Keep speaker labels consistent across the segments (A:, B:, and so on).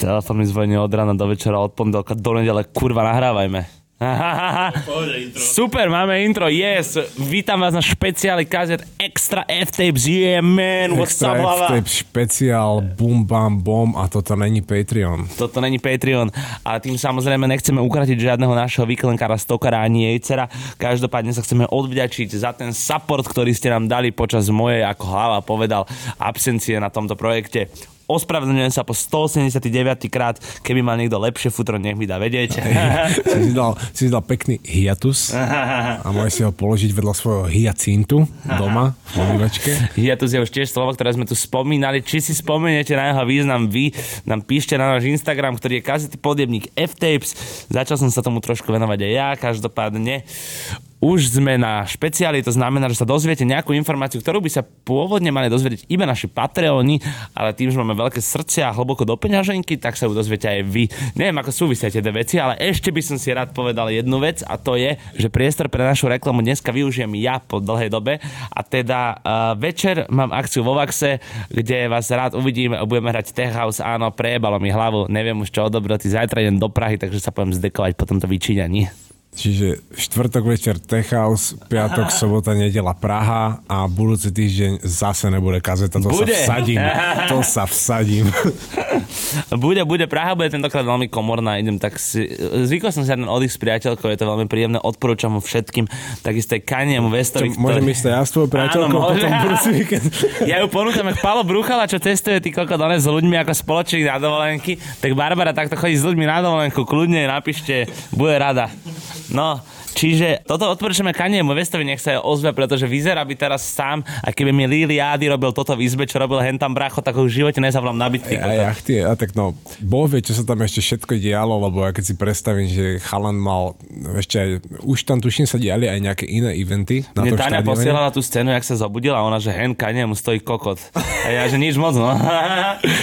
A: Telefón mi zvoní od rána do večera, od pondelka do nedele, kurva, nahrávajme. Super, máme intro, yes. Vítam vás na špeciáli kazet Extra F-Tapes, yeah man, what's
B: Extra
A: up, hlava?
B: F-tape špeciál, bum bam bom a toto není Patreon.
A: Toto není Patreon a tým samozrejme nechceme ukratiť žiadneho našeho výklenkára, stokara ani jejcera. Každopádne sa chceme odvďačiť za ten support, ktorý ste nám dali počas mojej, ako hlava povedal, absencie na tomto projekte. Ospravedlňujem sa po 189 krát, keby mal niekto lepšie futro, nech mi dá vedieť.
B: si, si, dal, si si dal pekný hiatus a môžeš si ho položiť vedľa svojho hiacintu doma v obývačke.
A: Hiatus je už tiež slovo, ktoré sme tu spomínali. Či si spomeniete na jeho význam vy, nám píšte na náš Instagram, ktorý je kazety podjebník F-Tapes. Začal som sa tomu trošku venovať aj ja, každopádne. Už sme na špeciáli, to znamená, že sa dozviete nejakú informáciu, ktorú by sa pôvodne mali dozvedieť iba naši Patreoni, ale tým, že máme veľké srdce a hlboko do peňaženky, tak sa ju dozviete aj vy. Neviem, ako súvisia tie veci, ale ešte by som si rád povedal jednu vec a to je, že priestor pre našu reklamu dneska využijem ja po dlhej dobe a teda uh, večer mám akciu vo Vaxe, kde vás rád uvidím, budeme hrať Tech House, áno, prejebalo mi hlavu, neviem už čo od dobroty, zajtra idem do Prahy, takže sa poviem zdekovať po tomto vyčíňaní.
B: Čiže štvrtok večer Tech House, piatok, sobota, nedela Praha a budúci týždeň zase nebude kazeta. To
A: Bude.
B: sa vsadím. To sa vsadím.
A: Bude, bude. Praha bude tentokrát veľmi komorná. Idem tak si... Zvykol som si na oddych s priateľkou, je to veľmi príjemné. Odporúčam mu všetkým. Takisto aj Kaniemu Westovi.
B: Čo, môžem ísť aj ja s tvojou priateľkou
A: Áno,
B: potom budúci víkend?
A: Ja ju ponúkam, ako Palo Bruchala, čo testuje ty koľko dones s ľuďmi ako spoločník na dovolenky, tak Barbara takto chodí s ľuďmi na dovolenku, kľudne napíšte, bude rada. No, čiže toto odporúčame Kaniemu Westovi, nech sa ozve, pretože vyzerá by teraz sám, a keby mi Lili Adi robil toto v izbe, čo robil hentam bracho, tak ho v živote nezavolám na bitky.
B: A ja, a tak no, Boh vie, čo sa tam ešte všetko dialo, lebo ja keď si predstavím, že chalan mal ešte aj, už tam tuším sa diali aj nejaké iné eventy na
A: Mne Táňa posielala tú scénu, jak sa zobudila a ona, že hen Kaniemu stojí kokot. A ja, že nič moc, no.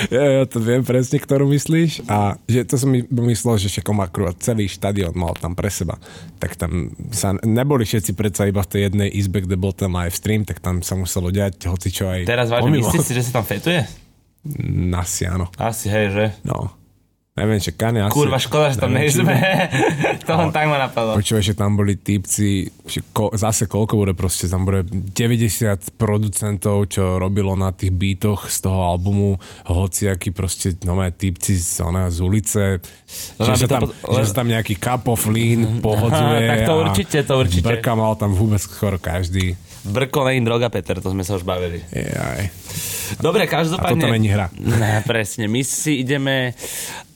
B: Ja, ja to viem presne, ktorú myslíš a že to som my- myslel, že však on akurát celý štadión mal tam pre seba. Tak tam sa neboli všetci predsa iba v tej jednej izbe, kde bol tam live stream, tak tam sa muselo diať hoci čo aj
A: Teraz vážne myslíš si, že sa tam fetuje?
B: Asi áno.
A: Asi, hej, že?
B: No. Neviem, že Kanye asi...
A: Kurva, škoda, že tam nejsme. to len tak ma napadlo.
B: Počúvaj, že tam boli típci, že ko, zase koľko bude proste, tam bude 90 producentov, čo robilo na tých beatoch z toho albumu, hociakí proste nové típci z, ona, z ulice,
A: aby
B: že, sa tam,
A: po-
B: že sa tam nejaký of lean pohodzuje.
A: tak to
B: a
A: určite, to určite.
B: Brka mal tam vôbec skoro každý.
A: Brko není droga, Peter, to sme sa už bavili.
B: Jaj.
A: Dobre,
B: A
A: každopádne...
B: toto není hra.
A: Ne, presne. My si ideme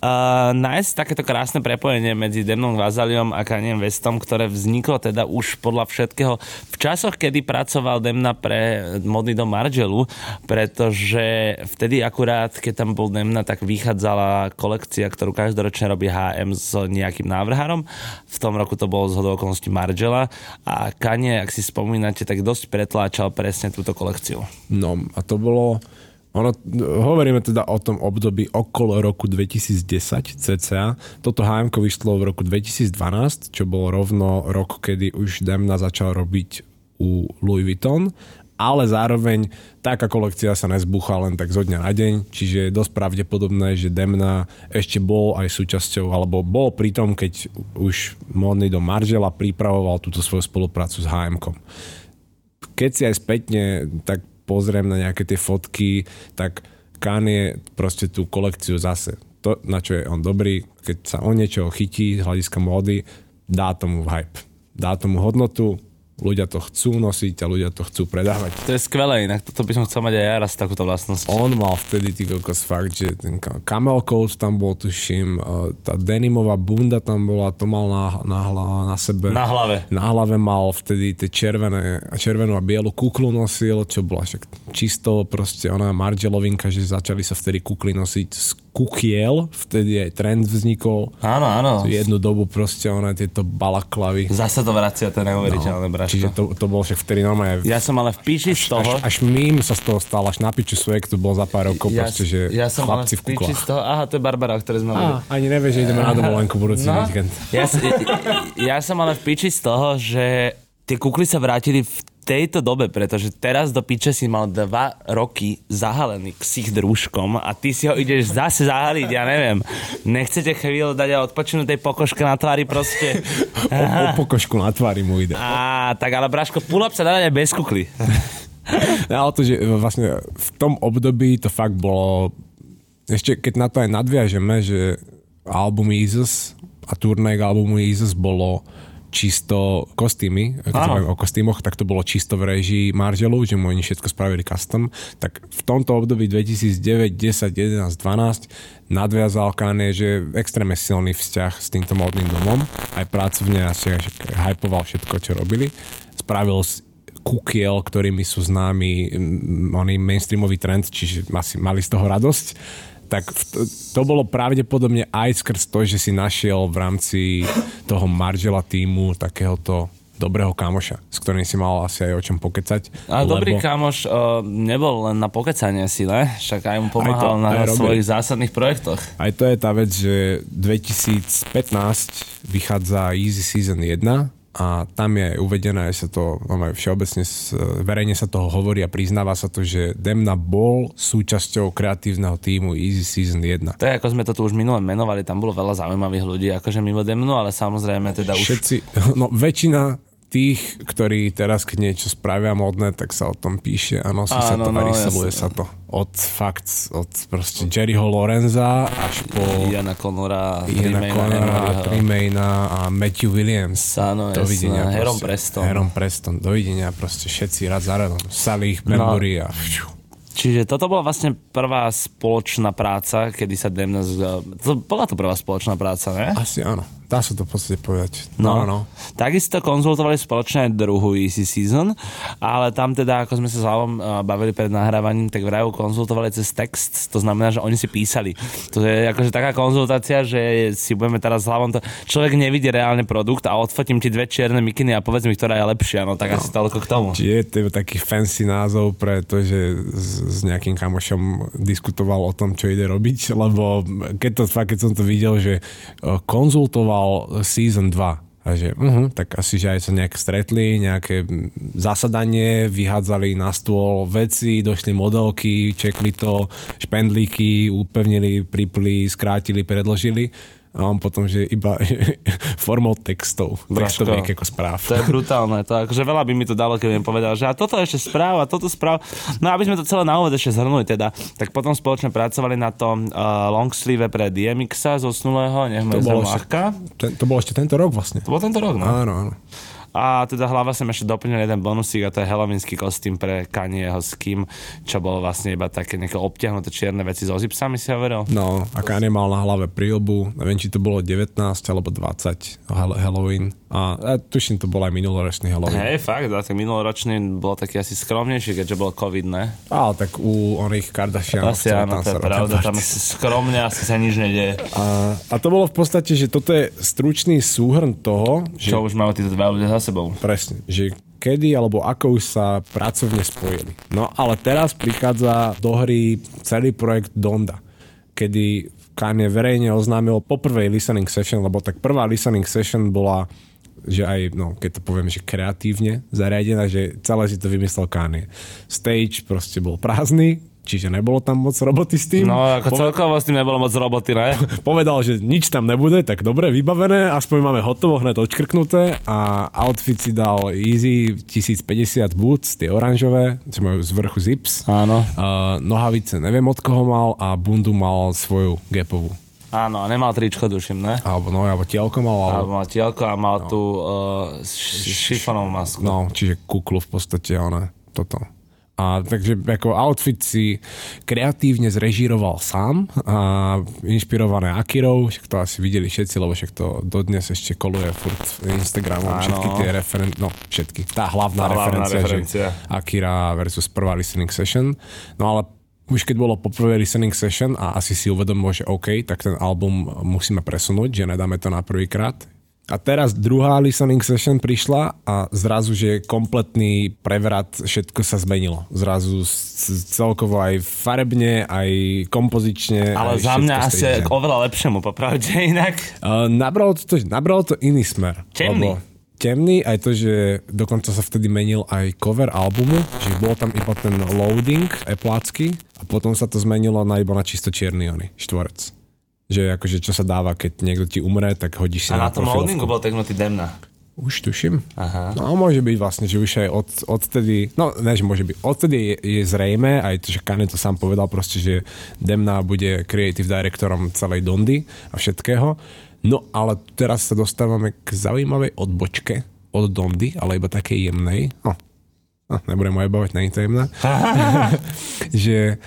A: uh, nájsť takéto krásne prepojenie medzi Demnom Vazaliom a Kaniem Westom, ktoré vzniklo teda už podľa všetkého v časoch, kedy pracoval Demna pre modný dom Margelu, pretože vtedy akurát, keď tam bol Demna, tak vychádzala kolekcia, ktorú každoročne robí HM s nejakým návrhárom. V tom roku to bolo z hodou okolností Margela a Kanye, ak si spomínate, tak dosť pretláčal presne túto kolekciu.
B: No a to bolo... Ono, hovoríme teda o tom období okolo roku 2010 cca. Toto HM vyšlo v roku 2012, čo bolo rovno rok, kedy už Demna začal robiť u Louis Vuitton, ale zároveň taká kolekcia sa nezbucha len tak zo dňa na deň, čiže je dosť pravdepodobné, že Demna ešte bol aj súčasťou, alebo bol pri tom, keď už módny dom Margela pripravoval túto svoju spoluprácu s HM-kom keď si aj spätne tak pozriem na nejaké tie fotky, tak Kanye proste tú kolekciu zase. To, na čo je on dobrý, keď sa on niečo chytí z hľadiska módy, dá tomu hype. Dá tomu hodnotu, ľudia to chcú nosiť a ľudia to chcú predávať.
A: To je skvelé, inak toto by som chcel mať aj ja raz takúto vlastnosť.
B: On mal vtedy ty kokos fakt, že ten camel coat tam bol, tuším, uh, tá denimová bunda tam bola, to mal na, na, hla- na sebe.
A: Na hlave.
B: Na hlave mal vtedy tie červené, červenú a bielu kuklu nosil, čo bola však čisto proste ona Margelovinka, že začali sa vtedy kukly nosiť z kukiel, vtedy aj trend vznikol.
A: Áno, áno.
B: Jednu dobu proste ona tieto balaklavy.
A: Zase to vracia, to je neuveriteľné, no, braško.
B: Čiže to, to bol však vtedy normálne
A: Ja som ale v píči z toho...
B: až, až mím sa z toho stal, až na piču svek, to bol za pár rokov
A: ja,
B: proste, že
A: ja som
B: chlapci v
A: píči z
B: kuklách.
A: toho... Aha, to je Barbara, o ktorej sme.
B: Á, ani nevieš, že ideme na dovolenku budúci
A: No,
B: víkend.
A: ja, ja, ja som ale v piči z toho, že tie kukly sa vrátili v tejto dobe, pretože teraz do piče si mal dva roky zahalený ksich drúžkom a ty si ho ideš zase zahaliť, ja neviem. Nechcete chvíľu dať a odpočinúť tej pokožke na tvári proste?
B: O, o pokožku na tvári mu ide.
A: Á, tak ale Braško, pull-up sa dá bez kukly.
B: Ja, ale to, že vlastne v tom období to fakt bolo... Ešte keď na to aj nadviažeme, že album Jesus a turnej albumu Jesus bolo čisto kostýmy, keď sa o kostýmoch, tak to bolo čisto v režii Margelu, že mu oni všetko spravili custom. Tak v tomto období 2009, 10, 11, 12 nadviazal Kanye, že extrémne silný vzťah s týmto modným domom. Aj pracovne a hypoval všetko, čo robili. Spravil kukiel, ktorými sú známi oný mainstreamový trend, čiže asi mali z toho radosť tak to bolo pravdepodobne aj skrz to, že si našiel v rámci toho Margela týmu takéhoto dobrého kamoša, s ktorým si mal asi aj o čom pokecať.
A: A lebo... dobrý kamoš uh, nebol len na pokecanie si, ne? Však aj mu pomáhal aj to, na aj svojich robili. zásadných projektoch.
B: Aj to je tá vec, že 2015 vychádza Easy Season 1 a tam je uvedené, sa to všeobecne verejne sa toho hovorí a priznáva sa to, že Demna bol súčasťou kreatívneho týmu Easy Season 1.
A: To je ako sme to tu už minule menovali, tam bolo veľa zaujímavých ľudí, akože mimo Demnu, ale samozrejme teda už...
B: Všetci, no väčšina tých, ktorí teraz keď niečo spravia modné, tak sa o tom píše a nosí Áno, sa to no, a ryseluje sa to. Od fakt, od proste Jerryho Lorenza až po
A: Iana Connora,
B: Iana Connora, Trimayna a Matthew Williams.
A: Áno, Dovidenia. Jasné. Heron Preston.
B: Heron Preston. Dovidenia proste všetci raz za radom. Salih, Memory no. a... Fšu.
A: Čiže toto bola vlastne prvá spoločná práca, kedy sa Demna... To bola to prvá spoločná práca, ne?
B: Asi áno. Dá sa to v podstate povedať. No, no. no.
A: Takisto konzultovali spoločne druhú Easy Season, ale tam teda, ako sme sa s Lavom bavili pred nahrávaním, tak vraj konzultovali cez text, to znamená, že oni si písali. To je akože taká konzultácia, že si budeme teraz s Lavom, to, človek nevidí reálne produkt a odfotím ti dve čierne mikiny a povedz mi, ktorá je lepšia, no tak no. asi toľko k tomu.
B: Či je to taký fancy názov pre to, že s, s nejakým kamošom diskutoval o tom, čo ide robiť, lebo keď, to, keď som to videl, že konzultoval mal season 2 a že, uh-huh, tak asi, že aj sa nejak stretli, nejaké zasadanie, vyhádzali na stôl veci, došli modelky, čekli to, špendlíky, upevnili, pripli, skrátili, predložili a on potom, že iba formou textov, textových ako správ.
A: To je brutálne, to akože veľa by mi to dalo, keby mi povedal, že a toto ešte správ a toto správ. No aby sme to celé na úvod ešte zhrnuli teda, tak potom spoločne pracovali na tom uh, long sleeve pre DMX-a zosnulého, nech to bolo, ešte,
B: ten, to bolo ešte tento rok vlastne.
A: To bol tento rok, no.
B: Áno, áno.
A: A teda hlava som ešte doplnil jeden bonusík a to je helovínsky kostým pre Kanyeho s kým, čo bolo vlastne iba také nejaké obťahnuté čierne veci so zipsami si hovoril.
B: No a Kanye mal na hlave prílbu, neviem či to bolo 19 alebo 20 Halloween a ja tuším, to bol aj minuloročný Halloween.
A: Hej, fakt, tak minuloročný bol taký asi skromnejší, keďže bol COVID, ne?
B: Ale tak u oných Kardashianov.
A: Asi áno, to je pravda, tam asi skromne asi sa nič nedie.
B: A, a to bolo v podstate, že toto je stručný súhrn toho, že...
A: Čo už majú títo dva ľudia za sebou.
B: Presne, že kedy alebo ako už sa pracovne spojili. No ale teraz prichádza do hry celý projekt Donda, kedy Kanye verejne oznámil po prvej listening session, lebo tak prvá listening session bola že aj, no, keď to poviem, že kreatívne zariadená, že celé si to vymyslel Kanye. Stage proste bol prázdny, čiže nebolo tam moc roboty s tým.
A: No, ako Poved... celkovo s tým nebolo moc roboty, ne?
B: Povedal, že nič tam nebude, tak dobre, vybavené, aspoň máme hotovo, hned odškrknuté a outfit si dal Easy 1050 boots, tie oranžové, čo majú z vrchu zips.
A: Áno.
B: Uh, nohavice neviem od koho mal a bundu mal svoju gepovú.
A: Áno, a nemal tričko, duším, ne?
B: Alebo, no, alebo tielko mal.
A: Alebo, alebo mal tielko a mal no. tú uh, šifonovú masku.
B: No, čiže kuklu v podstate, ona, toto. A takže ako outfit si kreatívne zrežíroval sám a inšpirované Akirou, však to asi videli všetci, lebo však to dodnes ešte koluje furt Instagramu, všetky tie referen- no všetky, tá hlavná, tá referencia, hlavná referencia. Akira versus prvá listening session. No ale už keď bolo poprvé listening session a asi si uvedomil, že OK, tak ten album musíme presunúť, že nedáme to na prvýkrát. A teraz druhá listening session prišla a zrazu, že kompletný prevrat, všetko sa zmenilo. Zrazu celkovo aj farebne, aj kompozične.
A: Ale aj za mňa asi k oveľa lepšiemu, popravde inak.
B: Uh, nabralo, to, nabralo to iný smer.
A: Temný. Lebo
B: temný, aj to, že dokonca sa vtedy menil aj cover albumu, že bol tam iba ten loading eplácky a potom sa to zmenilo na iba na čisto čierny ony, štvorec. Že akože čo sa dáva, keď niekto ti umre, tak hodíš si
A: A
B: na,
A: na tom loadingu bol teknutý Demna.
B: Už tuším.
A: Aha.
B: No môže byť vlastne, že už aj od, odtedy, no ne, že môže byť, odtedy je, je zrejme, aj to, že Kanye to sám povedal proste, že Demna bude creative directorom celej Dondy a všetkého. No ale teraz sa dostávame k zaujímavej odbočke od Dondy, ale iba takej jemnej. No nebudem moje bavať, není to jemná. že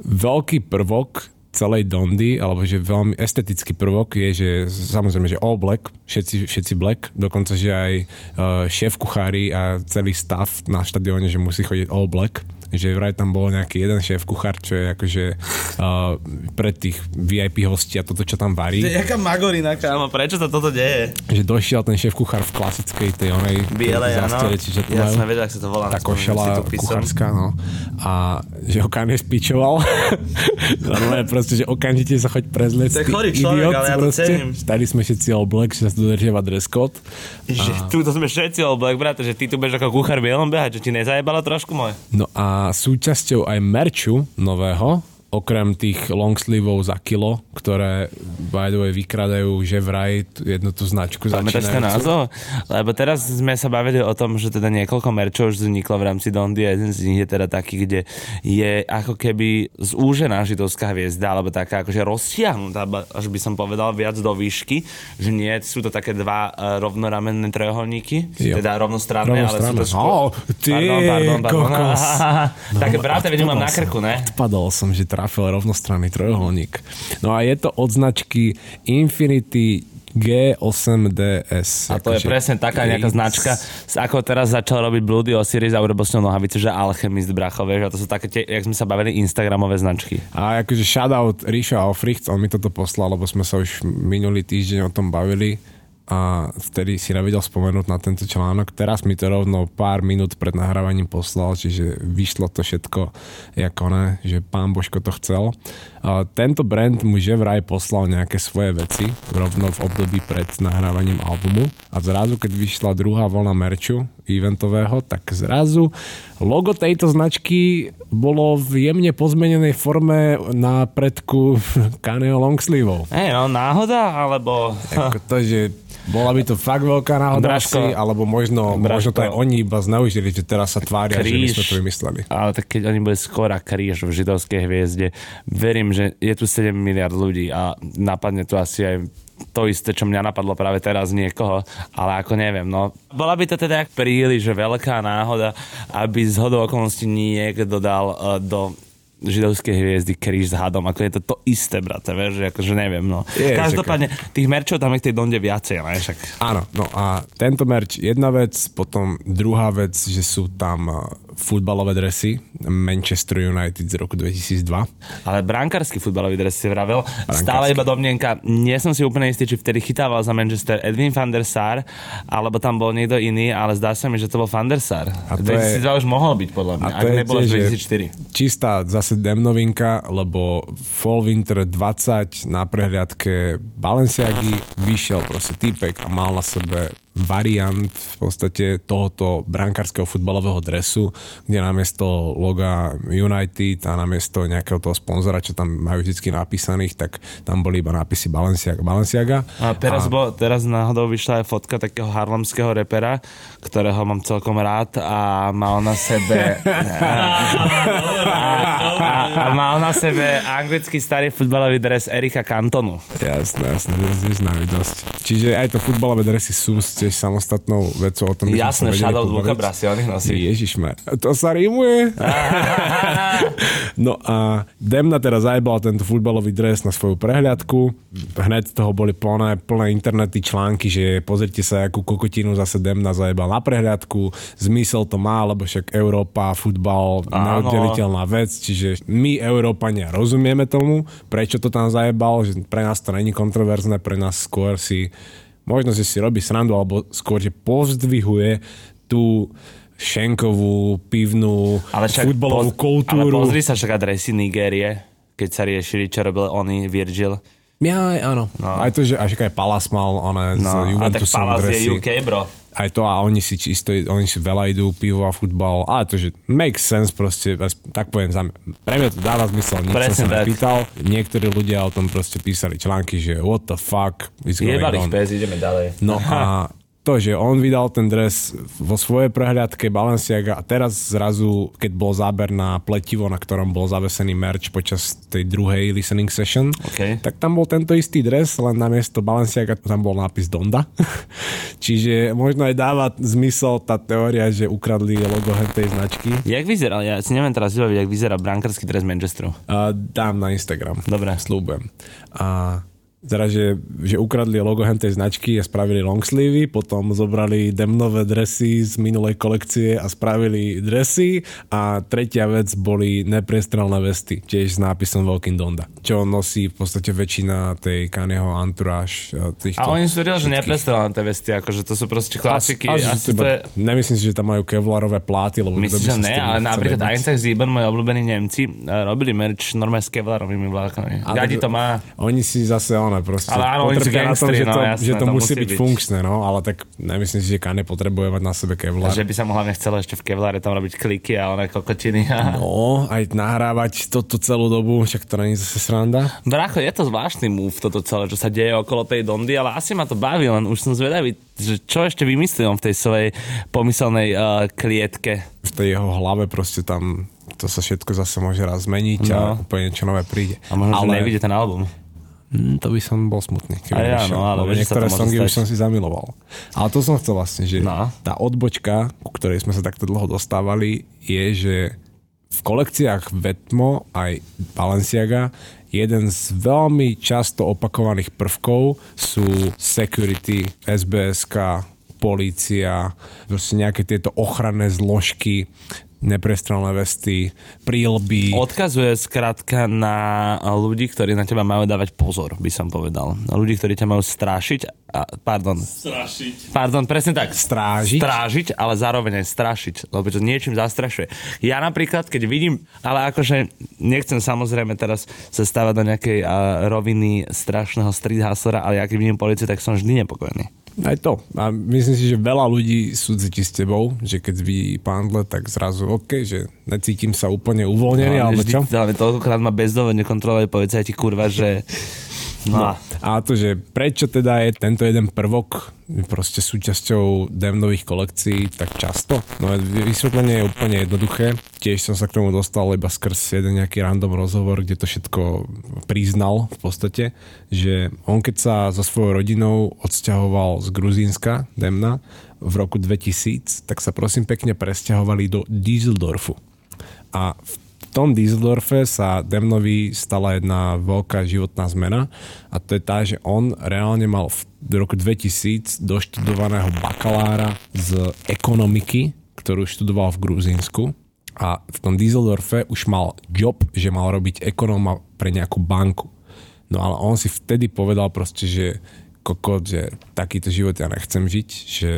B: veľký prvok celej Dondy, alebo že veľmi estetický prvok je, že samozrejme, že all black, všetci, všetci black, dokonca, že aj uh, šéf kuchári a celý stav na štadióne, že musí chodiť all black že vraj tam bol nejaký jeden šéf kuchár, čo je akože uh, pre tých VIP hostí a toto, čo tam varí.
A: Jaká magorina, kámo, prečo sa toto deje?
B: Že došiel ten šéf kuchár v klasickej tej onej
A: Bielej, áno.
B: čiže to
A: Ja
B: majú
A: som vedel, ak sa to volá.
B: tá košela
A: to
B: kuchárska, no. A že ho Kanye spičoval. Normálne proste, že okamžite sa choď prezliec.
A: To je chorý človek,
B: idiot
A: ale ja to
B: proste.
A: cením.
B: Tady sme všetci all black, že sa tu dodržiava dress code.
A: Že tu to sme všetci all black, brate, že ty tu budeš ako kuchár bielom behať, že ti nezajebalo trošku môj?
B: No a súčasťou aj merču nového, okrem tých longsleeveov za kilo, ktoré by the way vykradajú že vraj jednu tú značku
A: Pamätáš ten názov? Lebo teraz sme sa bavili o tom, že teda niekoľko merčov už vzniklo v rámci Dondy a jeden z nich je teda taký, kde je ako keby zúžená židovská hviezda, alebo taká akože rozsiahnutá, až by som povedal, viac do výšky, že nie sú to také dva uh, rovnoramenné trojuholníky,
B: Jo.
A: teda rovnostranné, ale sú to skôr...
B: Ó, ty
A: pardon, pardon, pardon.
B: kokos.
A: Také brate, vidím, mám na krku, ne?
B: Odpadol som, že trafil rovnostranný trojuholník. No a je to od značky Infinity G8DS.
A: A to je
B: Akože
A: presne taká nejaká značka, ako teraz začal robiť Bloody Osiris a urobil s ňou nohavice, že Alchemist bracho, vieš, a to sú také tie, jak sme sa bavili, Instagramové značky.
B: A akože shoutout Ríšo Alfricht, on mi toto poslal, lebo sme sa už minulý týždeň o tom bavili a vtedy si nevedel spomenúť na tento článok. Teraz mi to rovno pár minút pred nahrávaním poslal, čiže vyšlo to všetko ako ne, že pán Božko to chcel. A tento brand mu že vraj poslal nejaké svoje veci rovno v období pred nahrávaním albumu a zrazu, keď vyšla druhá vlna merču eventového, tak zrazu logo tejto značky bolo v jemne pozmenenej forme na predku Kaneo longsleeveov.
A: Hej, no náhoda, alebo...
B: Ako to, že bola by to fakt veľká náhoda
A: Braško.
B: asi, alebo možno, možno to aj oni iba zneužili, že teraz sa tvária, že my
A: Kríž.
B: sme to vymysleli.
A: Ale tak keď oni bude skôr a kríž v židovskej hviezde, verím, že je tu 7 miliard ľudí a napadne tu asi aj to isté, čo mňa napadlo práve teraz niekoho, ale ako neviem, no. Bola by to teda príliš veľká náhoda, aby z hodou okolností niekto dal uh, do židovskej hviezdy kríž s hadom, ako je to to isté, brate, vieš, že akože neviem, no.
B: Je,
A: Každopádne, tých merčov tam je k tej donde viacej, ne, však.
B: Áno, no a tento merch jedna vec, potom druhá vec, že sú tam uh, futbalové dresy Manchester United z roku 2002.
A: Ale brankársky futbalový dres si vravel. Stále iba domnienka. Nie som si úplne istý, či vtedy chytával za Manchester Edwin van der Sar, alebo tam bol niekto iný, ale zdá sa mi, že to bol van der Sar.
B: A to je-
A: 2002 už mohol byť, podľa mňa. Ak
B: je
A: nebolo
B: tiež,
A: až
B: že
A: 2004.
B: Čistá zase demnovinka, lebo Fall Winter 20 na prehliadke Balenciagy vyšiel proste týpek a mal na sebe variant v podstate tohoto brankárskeho futbalového dresu, kde namiesto loga United a namiesto nejakého toho sponzora, čo tam majú vždy napísaných, tak tam boli iba nápisy Balenciaga. Balenciaga.
A: A teraz, bol, teraz náhodou vyšla aj fotka takého harlemského repera, ktorého mám celkom rád a mal na sebe a, a, a mal na sebe anglický starý futbalový dres Erika Cantonu.
B: Jasné, jasné, dosť. Čiže aj to futbalové dresy sú tiež samostatnou vecou o tom,
A: Jasné, Shadow
B: pobaviť.
A: Luka Brasi, on ich nosí.
B: Ježišmar. To sa rímuje. no a Demna teraz zajebal tento futbalový dres na svoju prehliadku. Hneď z toho boli plné, plné internety články, že pozrite sa, akú kokotinu zase Demna zajebal na prehliadku. Zmysel to má, lebo však Európa, futbal, neoddeliteľná vec, čiže my, Európania, rozumieme tomu, prečo to tam zajebal, že pre nás to není kontroverzné, pre nás skôr si možno, že si robí srandu, alebo skôr, že povzdvihuje tú šenkovú, pivnú, futbalovú
A: poz-
B: kultúru.
A: Ale pozri sa však adresy Nigérie, keď sa riešili, čo robil oni, Virgil.
B: Ja, áno.
A: No.
B: Aj to, že až aj Palas mal one
A: No,
B: z
A: a tak
B: Juventusom
A: Palace je. UK, bro.
B: Aj to a oni si čisto, oni si veľa idú, pivo a futbal, ale to, že makes sense proste, tak poviem za mňa. Pre mňa to dáva zmysel, nič som sa nepýtal. Niektorí ľudia o tom proste písali články, že what the fuck is going
A: Jebali
B: on.
A: pes, ideme ďalej.
B: No a to, že on vydal ten dres vo svojej prehľadke Balenciaga a teraz zrazu, keď bol záber na pletivo, na ktorom bol zavesený merch počas tej druhej listening session,
A: okay.
B: tak tam bol tento istý dres, len namiesto Balenciaga tam bol nápis Donda. Čiže možno aj dáva zmysel tá teória, že ukradli logo tej značky.
A: Jak vyzerá? Ja si neviem teraz vybaviť, jak vyzerá brankársky dres Manchesteru.
B: Uh, dám na Instagram.
A: Dobre.
B: Slúbujem. A teda, že, že ukradli logo tej značky a spravili longsleevy, potom zobrali demnové dresy z minulej kolekcie a spravili dresy a tretia vec boli neprestrelné vesty, tiež s nápisom Walking Donda, čo nosí v podstate väčšina tej Kanyeho entourage. Týchto
A: a oni sú že neprestrelné tie vesty, akože to sú proste klasiky.
B: As, as, to je... Nemyslím si, že tam majú kevlarové pláty, lebo
A: Myslím, že ne, ale napríklad Einstein Zieber, moji obľúbení Nemci, robili merch normálne s kevlarovými vláknami. Gadi to má.
B: Oni si zase one proste
A: ale áno, na
B: tom, že
A: no,
B: to,
A: jasné,
B: že to,
A: to
B: musí
A: musí
B: byť,
A: byť
B: funkčné, no, ale tak nemyslím si, že Kane potrebuje mať na sebe Kevlar.
A: Že by sa mu hlavne chcelo ešte v Kevlare tam robiť kliky a one kokotiny. A...
B: No, aj nahrávať toto celú dobu, však to není zase sranda.
A: Brácho, je to zvláštny move toto celé, čo sa deje okolo tej Dondy, ale asi ma to baví, len už som zvedavý, že čo ešte vymyslí on v tej svojej pomyselnej uh, klietke.
B: V tej jeho hlave proste tam to sa všetko zase môže raz zmeniť no. a úplne niečo nové príde.
A: A možno, ale... že nevidie ten album.
B: Mm, to by som bol smutný.
A: Keby ja, no, ale
B: lebo niektoré songy už som si zamiloval. Ale to som chcel vlastne, že no. tá odbočka, ku ktorej sme sa takto dlho dostávali, je, že v kolekciách Vetmo aj Balenciaga jeden z veľmi často opakovaných prvkov sú security, SBSK, polícia, proste nejaké tieto ochranné zložky, neprestrelné vesty, prílby.
A: Odkazuje skrátka na ľudí, ktorí na teba majú dávať pozor, by som povedal. Na ľudí, ktorí ťa majú strášiť. A, pardon.
C: Strašiť.
A: Pardon, presne tak.
B: Strážiť.
A: Strážiť, ale zároveň aj strašiť, lebo to niečím zastrašuje. Ja napríklad, keď vidím, ale akože nechcem samozrejme teraz sa stávať do nejakej uh, roviny strašného street hustlera, ale ja keď vidím policiu, tak som vždy nepokojný.
B: Aj to. A myslím si, že veľa ľudí sú cíti s tebou, že keď vidí pandle, tak zrazu OK, že necítim sa úplne uvoľnený, no, alebo čo?
A: Ale toľkokrát ma bezdovedne kontroluje policajti kurva, že
B: No. no. A to, že prečo teda je tento jeden prvok proste súčasťou devnových kolekcií tak často? No vysvetlenie je úplne jednoduché. Tiež som sa k tomu dostal iba skrz jeden nejaký random rozhovor, kde to všetko priznal v podstate, že on keď sa so svojou rodinou odsťahoval z Gruzínska, Demna, v roku 2000, tak sa prosím pekne presťahovali do Düsseldorfu. A v tom Düsseldorfe sa Demnovi stala jedna veľká životná zmena a to je tá, že on reálne mal v roku 2000 doštudovaného bakalára z ekonomiky, ktorú študoval v Gruzínsku a v tom Düsseldorfe už mal job, že mal robiť ekonóma pre nejakú banku. No ale on si vtedy povedal proste, že kokot, že takýto život ja nechcem žiť, že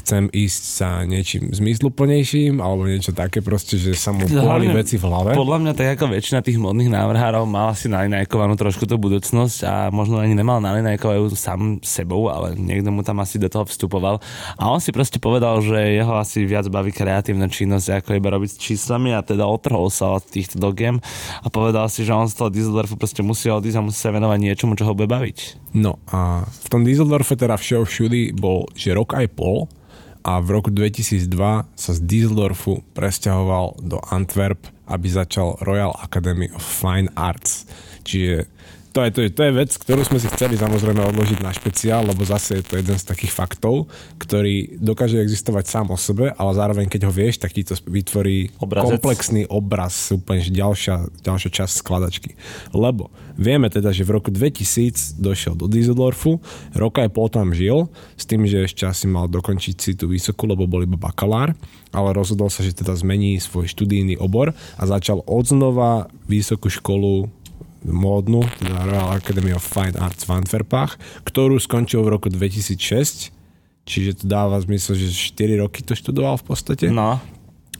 B: chcem ísť sa niečím zmysluplnejším alebo niečo také proste, že sa mu pohali veci v hlave.
A: Podľa mňa tak ako väčšina tých modných návrhárov mal asi nalinajkovanú trošku tú budúcnosť a možno ani nemal nalinajkovanú sám sebou, ale niekto mu tam asi do toho vstupoval. A on si proste povedal, že jeho asi viac baví kreatívna činnosť ako iba robiť s číslami a teda otrhol sa od týchto dogiem a povedal si, že on z toho Düsseldorfu proste musí odísť a musí sa venovať niečomu, čo ho bude baviť.
B: No a v tom Düsseldorfe teda všeho všudy bol, že rok aj pol a v roku 2002 sa z Düsseldorfu presťahoval do Antwerp, aby začal Royal Academy of Fine Arts. Čiže to je, to, je, to je vec, ktorú sme si chceli samozrejme odložiť na špeciál, lebo zase je to jeden z takých faktov, ktorý dokáže existovať sám o sebe, ale zároveň keď ho vieš, tak ti to vytvorí Obrazec. komplexný obraz, úplne ďalšia, ďalšia časť skladačky. Lebo vieme teda, že v roku 2000 došiel do Düsseldorfu, roka aj pol tam žil, s tým, že ešte asi mal dokončiť si tú vysokú, lebo bol iba bakalár, ale rozhodol sa, že teda zmení svoj študijný obor a začal odznova vysokú školu módnu, teda Royal Academy of Fine Arts v Antwerpách, ktorú skončil v roku 2006, čiže to dáva zmysel, že 4 roky to študoval v podstate.
A: No.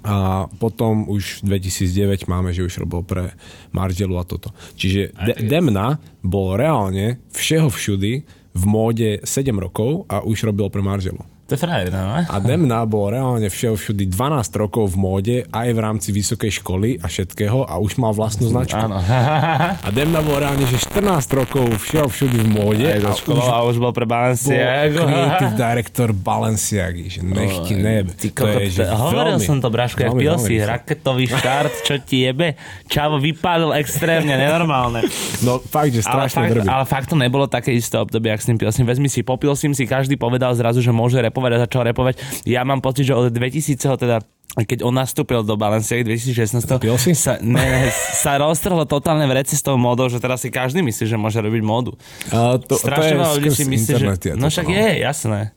B: A potom už v 2009 máme, že už robil pre Margelu a toto. Čiže De- Demna bol reálne všeho všudy v móde 7 rokov a už robil pre Margelu.
A: To je frajer, no?
B: A Demna bol reálne všeho všudy 12 rokov v móde, aj v rámci vysokej školy a všetkého a už mal vlastnú značku.
A: Áno.
B: A Demna bol reálne, že 14 rokov všeho všudy v móde
A: Aj
B: a
A: školy,
B: už
A: a už bol pre
B: bol
A: Balenciago.
B: creative director Balenciagy, že nech ti nebe.
A: Ty
B: to je, že
A: hovoril
B: veľmi,
A: som to, Braško, jak pil si raketový štart, čo ti jebe. Čavo vypálil extrémne, nenormálne.
B: No fakt, že
A: Ale
B: strašne
A: fakt,
B: drbí.
A: ale fakt to nebolo také isté obdobie, ak s tým pilsím. Vezmi si, popil si, si každý povedal zrazu, že môže repovať a začal repovať. Ja mám pocit, že od 2000 teda keď on nastúpil do Balenciagy 2016,
B: Pil si?
A: sa, ne, sa roztrhlo totálne v reci s tou módou, že teraz si každý myslí, že môže robiť módu.
B: A to, to
A: Strašne
B: je
A: veľa ľudí si myslí, že...
B: je
A: No však je, jasné.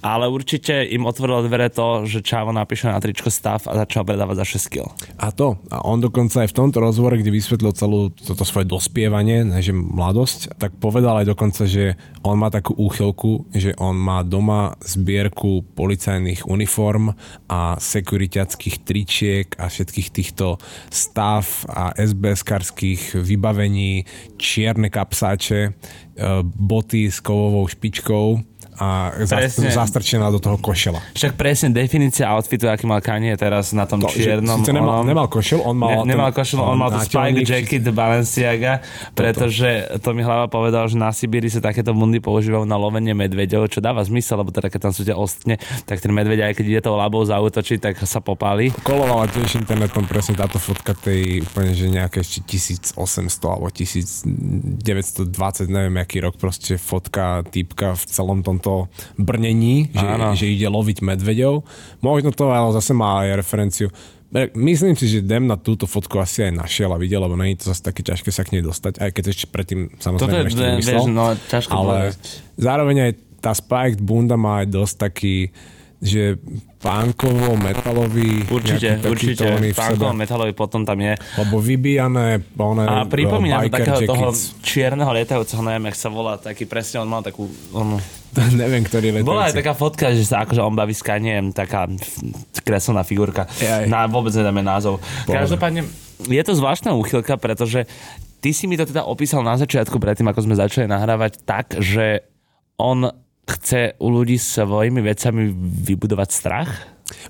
A: Ale určite im otvorilo dvere to, že Čavo napíše na tričko stav a začal predávať za 6 kg.
B: A to. A on dokonca aj v tomto rozhovore, kde vysvetlil celú toto svoje dospievanie, ne, že mladosť, tak povedal aj dokonca, že on má takú úchylku, že on má doma zbierku policajných uniform a sekuriťackých tričiek a všetkých týchto stav a SBS-karských vybavení, čierne kapsáče, e, boty s kovovou špičkou a
A: Presne.
B: zastrčená do toho košela.
A: Však presne definícia outfitu, aký mal Kanye teraz na tom
B: To, že
A: čiernom.
B: síce nemal, nemal košel, on mal...
A: Ne, nemal košel, on mal tu Spike Jacket Balenciaga, pretože to mi hlava povedal, že na Sibíri sa takéto bundy používajú na lovenie medveďov, čo dáva zmysel, lebo teda keď tam sú tie ostne, tak ten medveď aj keď ide tou labou zautočiť, tak sa popáli.
B: kolovala tiež internetom presne táto fotka tej úplne, že nejaké ešte 1800 alebo 1920, neviem aký rok, proste fotka týpka v celom tomto brnení, že,
A: Áno.
B: že ide loviť medveďov. Možno to ale zase má aj referenciu. E, Myslím si, že Dem na túto fotku asi aj našiel a videl, lebo není to zase také ťažké sa k nej dostať, aj keď ešte predtým
A: Toto
B: samozrejme
A: je,
B: ešte
A: vieš,
B: vymyslel.
A: no, ťažko
B: ale
A: povedať.
B: zároveň aj tá spiked bunda má aj dosť taký že pánkovo, metalový
A: Určite, určite. Pánkovo metalový potom tam je.
B: Lebo vybíjané one,
A: A pripomína to takého toho
B: jackets.
A: čierneho lietajúceho, neviem, jak sa volá, taký presne, on mal takú... On,
B: Neviem, ktorý letajúci.
A: bola aj taká fotka, že sa akože on baví s Kaniem, taká kreslená figurka. Na, vôbec nedáme názov.
B: Pohoda.
A: Každopádne, je to zvláštna úchylka, pretože ty si mi to teda opísal na začiatku, predtým ako sme začali nahrávať, tak, že on chce u ľudí svojimi vecami vybudovať strach?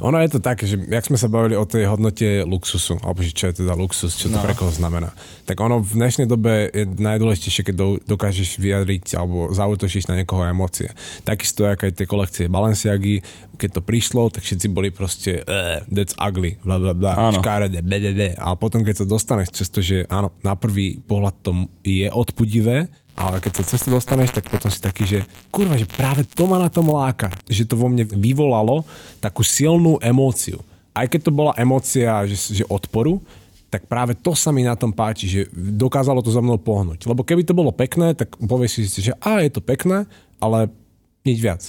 B: Ono je to také, že jak sme sa bavili o tej hodnote luxusu, alebo čo je teda luxus, čo to
A: No.
B: pre koho znamená. Tak ono v dnešnej dobe je najdôležitejšie, keď do, dokážeš vyjadriť alebo zautočíš na niekoho emócie. Takisto, ako aj tie kolekcie Balenciagy, keď to prišlo, tak všetci boli proste uh, that's ugly, bla bla bla, škaredé, bdd. A potom, keď sa dostaneš cez to, že áno, na prvý pohľad to je odpudivé, ale keď sa cez to dostaneš, tak potom si taký, že kurva, že práve to ma na tom láka. Že to vo mne vyvolalo takú silnú emóciu. Aj keď to bola emócia, že, že odporu, tak práve to sa mi na tom páči, že dokázalo to za mnou pohnúť. Lebo keby to bolo pekné, tak povieš si, že a je to pekné, ale nič viac.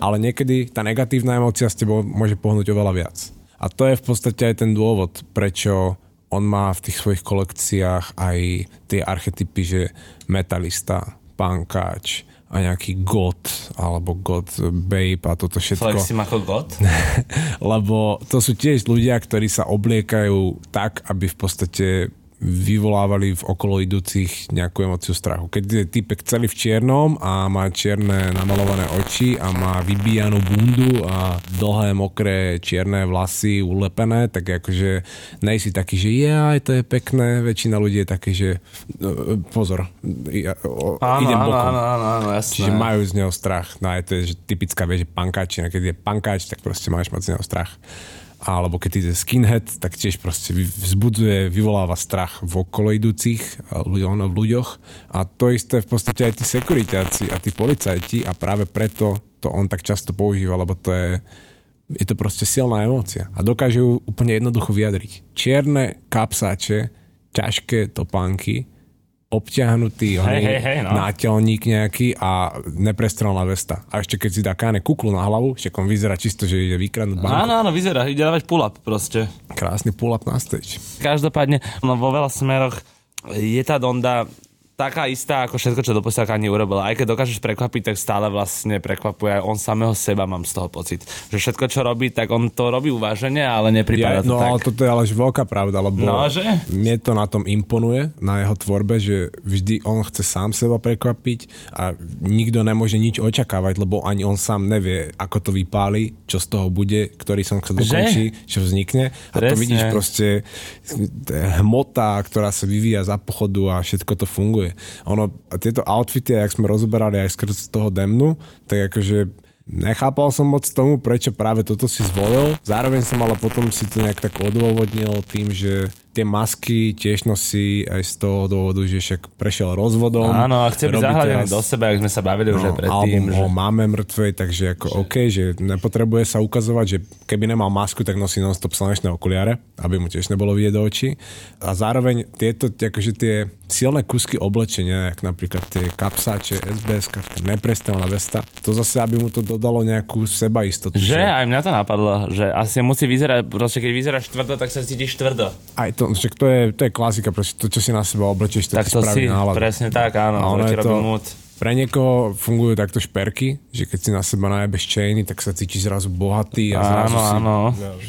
B: Ale niekedy tá negatívna emócia s tebou môže pohnúť oveľa viac. A to je v podstate aj ten dôvod, prečo on má v tých svojich kolekciách aj tie archetypy, že metalista, pankáč a nejaký god, alebo god babe a toto všetko.
A: Flexim ako God?
B: Lebo to sú tiež ľudia, ktorí sa obliekajú tak, aby v podstate vyvolávali v okolo idúcich nejakú emociu strachu. Keď je typek celý v čiernom a má čierne namalované oči a má vybíjanú bundu a dlhé, mokré, čierne vlasy ulepené, tak akože nejsi taký, že jaj, to je pekné. Väčšina ľudí je taký, že e, pozor, ja,
A: Áno,
B: idem bokom.
A: áno, áno, áno, jasné.
B: Čiže majú z neho strach. No aj to je že typická vec, že pankáčina. Keď je pankáč, tak proste máš mať z neho strach. Alebo keď ide skinhead, tak tiež proste vzbudzuje, vyvoláva strach v okolo idúcich ľuďom, v ľuďoch. A to isté v podstate aj tí sekuritáci a tí policajti a práve preto to on tak často používa, lebo to je, je to proste silná emócia. A dokáže ju úplne jednoducho vyjadriť. Čierne kapsáče, ťažké topánky, obťahnutý
A: Hej, hej, hej, no.
B: náťelník nejaký a neprestrelná vesta. A ešte keď si dá káne kuklu na hlavu, však on vyzerá čisto, že ide vykradnúť banku.
A: Áno, áno, vyzerá, ide dávať pull-up proste.
B: Krásny pull-up na stage.
A: Každopádne, no vo veľa smeroch je tá Donda taká istá ako všetko, čo doposiaľ Kanye urobil. Aj keď dokážeš prekvapiť, tak stále vlastne prekvapuje aj on samého seba, mám z toho pocit. Že všetko, čo robí, tak on to robí uvážene, ale nepripadá
B: Ja,
A: to
B: no
A: tak.
B: ale toto je ale veľká pravda, lebo
A: No, že?
B: mne to na tom imponuje, na jeho tvorbe, že vždy on chce sám seba prekvapiť a nikto nemôže nič očakávať, lebo ani on sám nevie, ako to vypáli, čo z toho bude, ktorý som sa dokončí, čo vznikne. A to
A: Presne.
B: vidíš proste hmota, ktorá sa vyvíja za pochodu a všetko to funguje. Ono, a tieto outfity, jak sme rozoberali aj skrz toho demnu, tak akože Nechápal som moc tomu, prečo práve toto si zvolil. Zároveň som ale potom si to nejak tak odôvodnil tým, že tie masky tiež nosí aj z toho dôvodu, že však prešiel rozvodom.
A: Áno, a chce byť zahľadený do seba, ak sme sa bavili už aj
B: No,
A: predtým.
B: album
A: Že...
B: o máme mŕtvej, takže ako že... OK, že nepotrebuje sa ukazovať, že keby nemal masku, tak nosí non-stop slnečné okuliare, aby mu tiež nebolo vidieť do očí. A zároveň tieto, akože tie silné kusky oblečenia, jak napríklad tie kapsáče, SBS, neprestrelná vesta, to zase, aby mu to dodalo nejakú sebaistotu.
A: Že aj mňa to napadlo, že asi musí vyzerať, proste keď vyzeráš tvrdo, tak sa cítiš tvrdo.
B: Aj to, však to je, to je klasika, proste to, čo si na seba oblečieš, to
A: Tak to si,
B: náladu.
A: presne tak, áno,
B: A
A: to
B: ono
A: robí
B: to-
A: mood.
B: Pre niekoho fungujú takto šperky, že keď si na seba najebeš chainy, tak sa cítiš zrazu bohatý a zrazu
A: Áno,
B: si
A: áno.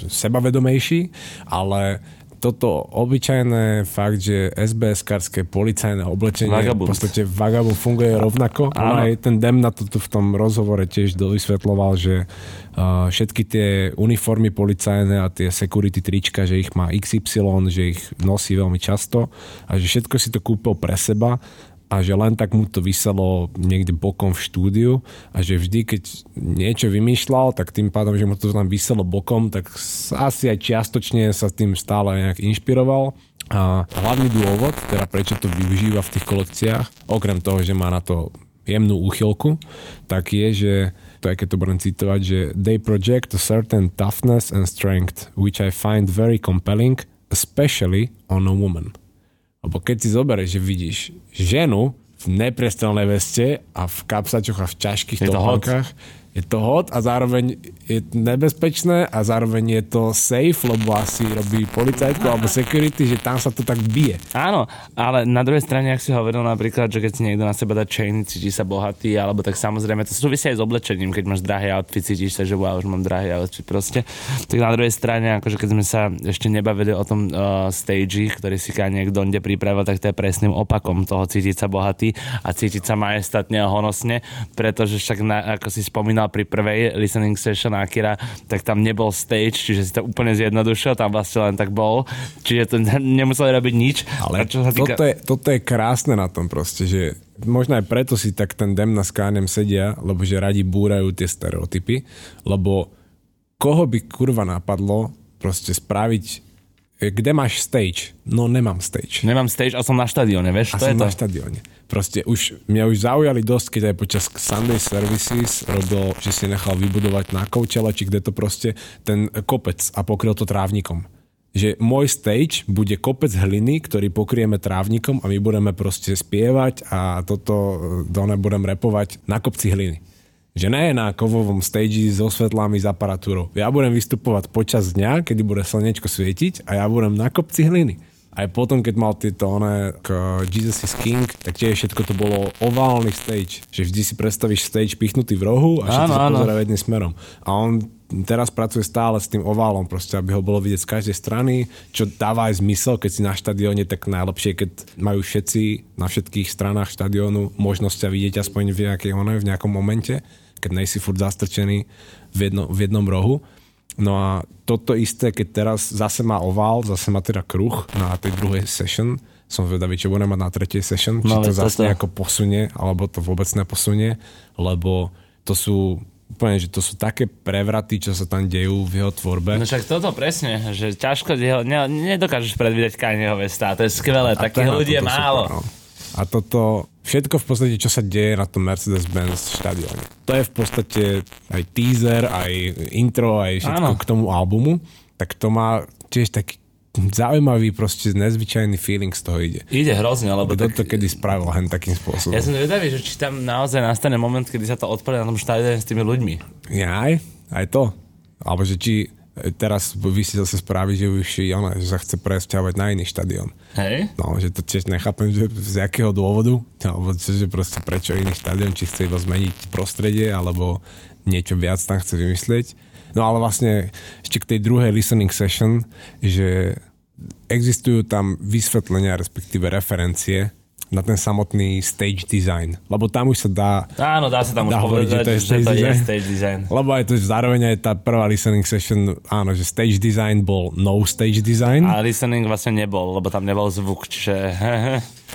B: sebavedomejší, ale toto obyčajné fakt, že SBS-karské policajné oblečenie
A: Vagabund.
B: v podstate vagabund funguje rovnako.
A: Áno.
B: Aj ten Dem na toto v tom rozhovore tiež dovysvetloval, že uh, všetky tie uniformy policajné a tie security trička, že ich má XY, že ich nosí veľmi často a že všetko si to kúpil pre seba a že len tak mu to vyselo niekde bokom v štúdiu a že vždy, keď niečo vymýšľal, tak tým pádom, že mu to tam vyselo bokom, tak asi aj čiastočne sa tým stále nejak inšpiroval. A hlavný dôvod, teda prečo to využíva v tých kolekciách, okrem toho, že má na to jemnú úchylku, tak je, že to aj keď to budem citovať, že they project a certain toughness and strength, which I find very compelling, especially on a woman. Lebo keď si zoberieš, že vidíš ženu v neprestrelnej veste a v kapsačoch a v ťažkých topánkach, je to hot a zároveň je to nebezpečné a zároveň je to safe, lebo asi robí policajtku alebo security, že tam sa to tak bije.
A: Áno, ale na druhej strane, ak si hovoril napríklad, že keď si niekto na seba dá chainy, cíti sa bohatý, alebo tak samozrejme, to súvisí aj s oblečením, keď máš drahý outfit, cítiš sa, že wow, už mám drahý outfit proste. Tak na druhej strane, akože keď sme sa ešte nebavili o tom uh, stage, ktorý si Kanye Donde pripravil, tak to je presným opakom toho cítiť sa bohatý a cítiť sa majestatne a honosne, pretože však na, ako si spomínal pri prvej listening session Akira, tak tam nebol stage, čiže si to úplne zjednodušil, tam vlastne len tak bol, čiže to ne- nemuseli robiť nič.
B: Ale
A: čo sa týka...
B: toto, je, toto je krásne na tom proste, že možno aj preto si tak ten Demna s Kánem sedia, lebo že radi búrajú tie stereotypy, lebo koho by kurva napadlo proste spraviť kde máš stage? No nemám stage.
A: Nemám stage a som na štadióne, vieš,
B: A
A: to je
B: som
A: to.
B: na štadióne. Proste už, mňa už zaujali dosť, keď aj počas Sunday Services robil, že si nechal vybudovať na Coachella, či kde to proste, ten kopec a pokryl to trávnikom. Že môj stage bude kopec hliny, ktorý pokrieme trávnikom a my budeme proste spievať a toto, done budem repovať na kopci hliny. Že ne na kovovom stage so svetlami, s aparatúrou. Ja budem vystupovať počas dňa, kedy bude slnečko svietiť a ja budem na kopci hliny. Aj potom, keď mal tieto one k Jesus is King, tak tiež všetko to bolo oválny stage. Že vždy si predstavíš stage pichnutý v rohu a všetci sa pozerajú jedným smerom. A on teraz pracuje stále s tým oválom, proste, aby ho bolo vidieť z každej strany, čo dáva aj zmysel, keď si na štadióne, tak najlepšie, keď majú všetci na všetkých stranách štadiónu možnosť ťa vidieť aspoň v, nejakej, one, v nejakom momente, keď nejsi furt zastrčený v, jedno, v jednom rohu. No a toto isté, keď teraz zase má ovál, zase má teda kruh na tej druhej session, som vedavý, čo bude mať na tretej session, či
A: No,
B: to
A: veď
B: zase
A: toto.
B: nejako posunie, alebo to vôbec neposunie, lebo to sú úplne, že to sú také prevraty, čo sa tam dejú v jeho tvorbe.
A: No však toto presne, že ťažko, jeho, ne, nedokážeš predvídať Kanyeho vesta, to je skvelé, takých
B: to
A: ľudí je málo.
B: super, no. A toto, všetko v podstate, čo sa deje na tom Mercedes-Benz štadióne. To je v podstate aj teaser, aj intro, aj všetko
A: Áno.
B: k tomu albumu. Tak to má tiež taký zaujímavý, proste nezvyčajný feeling z toho ide.
A: Ide hrozne, lebo
B: Kto
A: tak,
B: to kedy spravil hen takým spôsobom?
A: ja som zvedavý, že či tam naozaj nastane moment, kedy sa to odpali na tom štadióne s tými ľuďmi.
B: Ja aj, aj to. Alebo že či Teraz vysí zase správy, že už ona, že sa chce presťahovať na iný štadión.
A: Hej?
B: No, že to tiež nechápem, že z akého dôvodu, alebo že proste prečo iný štadión, či chce iba zmeniť prostredie, alebo niečo viac tam chce vymyslieť. No ale vlastne ešte k tej druhej listening session, že existujú tam vysvetlenia, respektíve referencie na ten samotný stage design. Lebo tam už sa dá
A: Áno, dá sa tam
B: Dá
A: už
B: hovoriť, že
A: povedať,
B: to je
A: že
B: stage
A: to je
B: design?
A: stage design.
B: lebo aj to zároveň aj tá prvá listening session, áno, že stage design bol no stage design.
A: A listening vlastne nebol, lebo tam nebol zvuk, čiže...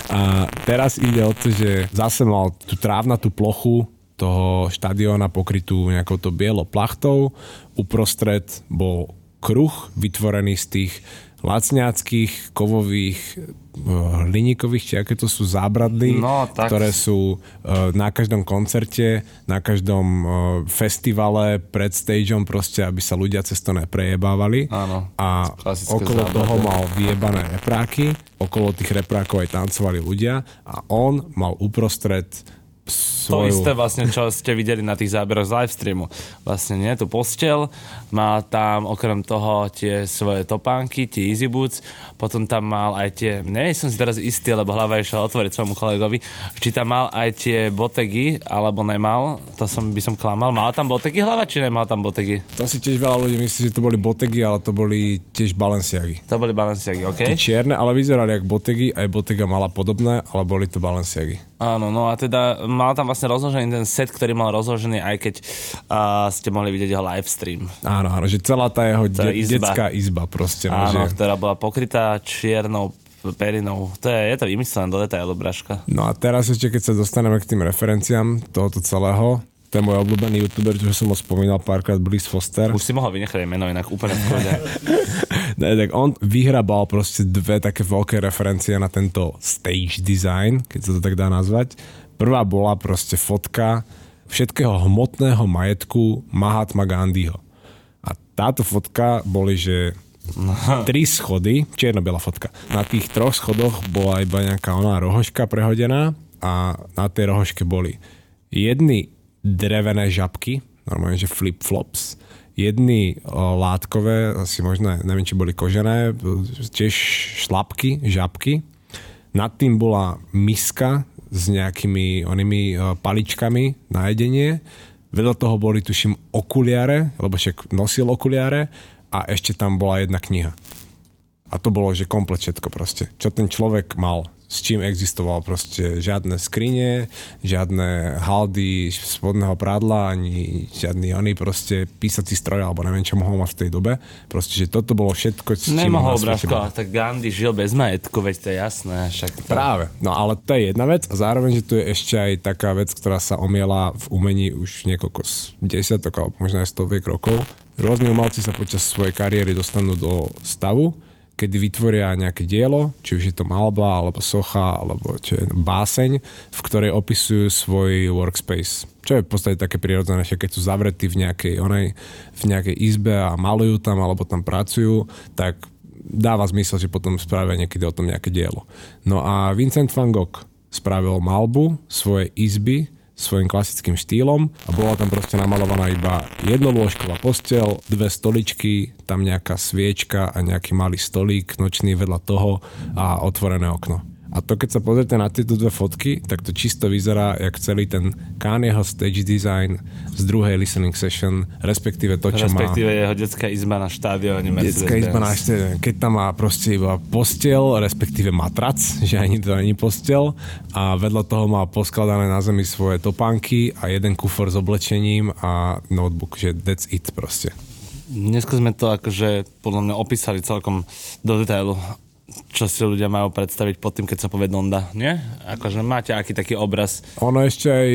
B: A teraz ide o to, že zase mal tú trávnatú plochu toho štadióna pokrytú nejakou to bielo plachtou. Uprostred bol kruh vytvorený z tých lacňáckých, kovových, eh, hliníkových, či aké to sú zábradly,
A: No, tak.
B: ktoré sú eh, na každom koncerte, na každom eh, festivale pred stageom proste, aby sa ľudia cez to neprejebávali.
A: Áno,
B: A okolo
A: zábrady.
B: toho mal vyjebané repráky, okolo tých reprákov aj tancovali ľudia a on mal uprostred
A: To
B: svoju...
A: isté vlastne, čo ste videli na tých záberoch z livestreamu. Vlastne nie, tú postel, má tam okrem toho tie svoje topánky, tie easy boots, potom tam mal aj tie, nie som si teraz istý, lebo hlava išla otvoriť svojmu kolegovi, či tam mal aj tie botegy, alebo nemal, to som, by som klamal. Mal tam botegy hlava, či nemal tam botegy?
B: To si tiež veľa ľudí myslí, že to boli botegy, ale to boli tiež Balenciagy.
A: To boli Balenciagy, OK?
B: Tie čierne, ale vyzerali ako botegy, aj botega mala podobné, ale boli to Balenciagy.
A: Áno, no a teda mal tam vlastne rozložený ten set, ktorý mal rozložený, aj keď uh, ste mohli vidieť jeho live stream.
B: Áno, áno, že celá tá jeho de-
A: izba.
B: detská izba proste. No,
A: Áno,
B: že...
A: ktorá bola pokrytá čiernou perinou. To je, je to vymyslené do detailu, Braška.
B: no a teraz ešte, keď sa dostaneme k tým referenciám tohoto celého, je môj obľúbený youtuber, čo som ho spomínal párkrát, Bliss Foster.
A: Už si mohol vynechať meno, inak úplne v.
B: Ne, tak on vyhrabal proste dve také veľké referencie na tento stage design, keď sa to tak dá nazvať. Prvá bola proste fotka všetkého hmotného majetku Mahatma Gandhiho. A táto fotka boli, že tri schody, čierno-biela fotka. Na tých troch schodoch bola iba nejaká oná rohoška prehodená a na tej rohoške boli jedny drevené žabky, normálne, že flip-flops, jedny látkové, asi možno, neviem, či boli kožené, tiež šlapky, žabky. Nad tým bola miska s nejakými onými o, paličkami na jedenie. Vedľa toho boli, tuším, okuliare, lebo však nosil okuliare a ešte tam bola jedna kniha. A to bolo, že komplet všetko proste. Čo ten človek mal, s čím existoval proste žiadne skrine, žiadne haldy spodného prádla, ani žiadny oný proste písací stroj, alebo neviem, čo mohol mať v tej dobe. Proste, že toto bolo všetko, s čím
A: Nemohol, Braško, tak Gandhi žil bez majetku, veď to je jasné. Však to...
B: Práve. No ale to je jedna vec a zároveň, že tu je ešte aj taká vec, ktorá sa omiela v umení už niekoľko desiatok alebo možno aj stoviek rokov. Rôzni umelci sa počas svojej kariéry dostanú do stavu, kedy vytvoria nejaké dielo, či už je to malba, alebo socha, alebo čo je báseň, v ktorej opisujú svoj workspace. Čo je v podstate také prirodzené, že keď sú zavretí v nejakej, onej, v nejakej izbe a malujú tam, alebo tam pracujú, tak dáva zmysel, že potom spravia niekedy o tom nejaké dielo. No a Vincent van Gogh spravil malbu svojej izby svojim klasickým štýlom a bola tam proste namalovaná iba jednolôžková postel, dve stoličky, tam nejaká sviečka a nejaký malý stolík nočný vedľa toho a otvorené okno. A to keď sa pozrite na tieto dve fotky, tak to čisto vyzerá jak celý ten Kanyeho stage design z druhej listening session, respektíve to, čo má...
A: Respektíve jeho detská izba na štadióne
B: Detská izba na ešte, keď tam má proste iba postel, respektíve matrac, že ani to není postel a vedľa toho má poskladané na zemi svoje topánky a jeden kufor s oblečením a notebook, že that's it proste.
A: Dneska sme to akože podľa mňa opísali celkom do detailu čo si ľudia majú predstaviť pod tým, keď sa povie Donda, nie? Akože máte aký taký obraz.
B: Ono ešte aj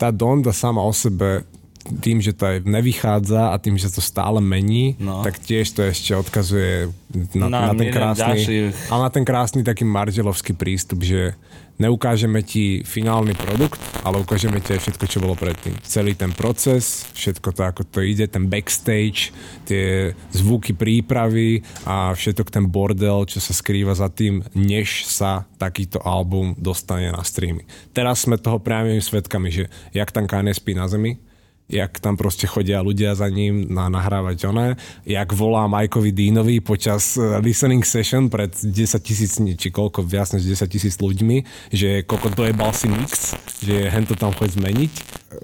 B: tá Donda sama o sebe tým, že to aj nevychádza a tým, že to stále mení,
A: No.
B: tak tiež to ešte odkazuje na,
A: Na
B: na, ten krásny,
A: ďalší-
B: ale na ten krásny taký marželovský prístup, že neukážeme ti finálny produkt, ale ukážeme ti aj všetko, čo bolo predtým. Celý ten proces, všetko to, ako to ide, ten backstage, tie zvuky prípravy a všetok ten bordel, čo sa skrýva za tým, než sa takýto album dostane na streamy. Teraz sme toho priamými svetkami, že jak tam Kanye spí na zemi, jak tam proste chodia ľudia za ním na nahrávať oné, jak volá Majkovi Dínovi počas eh, listening session pred 10 tisíc, či koľko, viac než 10 tisíc ľuďmi, že koľko to je si mix, že hento tam chod zmeniť.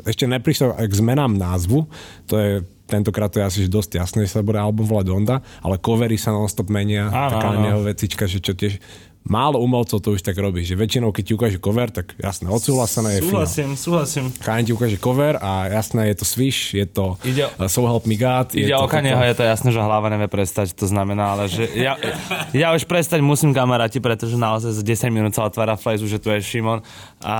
B: Ešte neprišiel k zmenám názvu, to je tentokrát to je asi dosť jasné, že sa bude album volať Donda, ale covery sa non-stop menia, áno, taká áno. vecička, že čo tiež málo umelcov to už tak robí, že väčšinou, keď ti ukáže cover, tak jasné, odsúhlasené je
A: Súhlasím, fino. súhlasím.
B: Kaň ti ukáže cover a jasné, je to Swish, je to ide, uh, So Help Me God.
A: Ide
B: o
A: Kanyeho, je to jasné, že hlava nevie prestať, to znamená, ale že ja, ja už prestať musím kamaráti, pretože naozaj za 10 minút sa otvára flezu, že tu je Šimon a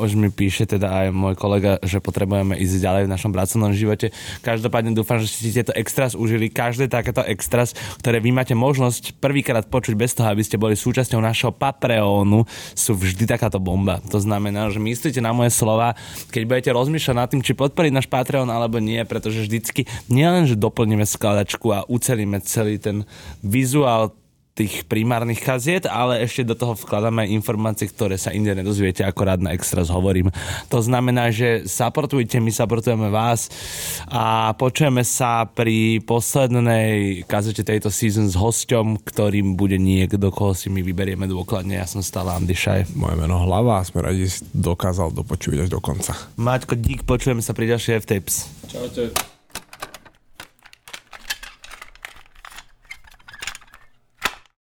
A: už mi píše teda aj môj kolega, že potrebujeme ísť ďalej v našom pracovnom živote. Každopádne dúfam, že ste tieto extras užili, každé takéto extras, ktoré vy máte možnosť prvýkrát počuť bez toho, aby ste boli súčasťou našho Patreonu sú vždy takáto bomba. To znamená, že myslíte na moje slova, keď budete rozmýšľať nad tým, či podporiť náš Patreon alebo nie, pretože vždycky nielen, že doplníme skladačku a ucelíme celý ten vizuál tých primárnych kaziet, ale ešte do toho vkladáme informácie, ktoré sa inde nedozviete, ako rád na Extras hovorím. To znamená, že supportujte, my supportujeme vás a počujeme sa pri poslednej kazete tejto season s hosťom, ktorým bude niekto, koho si my vyberieme dôkladne. Ja som stále Andy Šaj.
B: Moje meno Hlava a sme radi, si dokázal dopočuť až do konca.
A: Maťko, dík, počujeme sa pri ďalšej F-Tapes.
B: Čaute.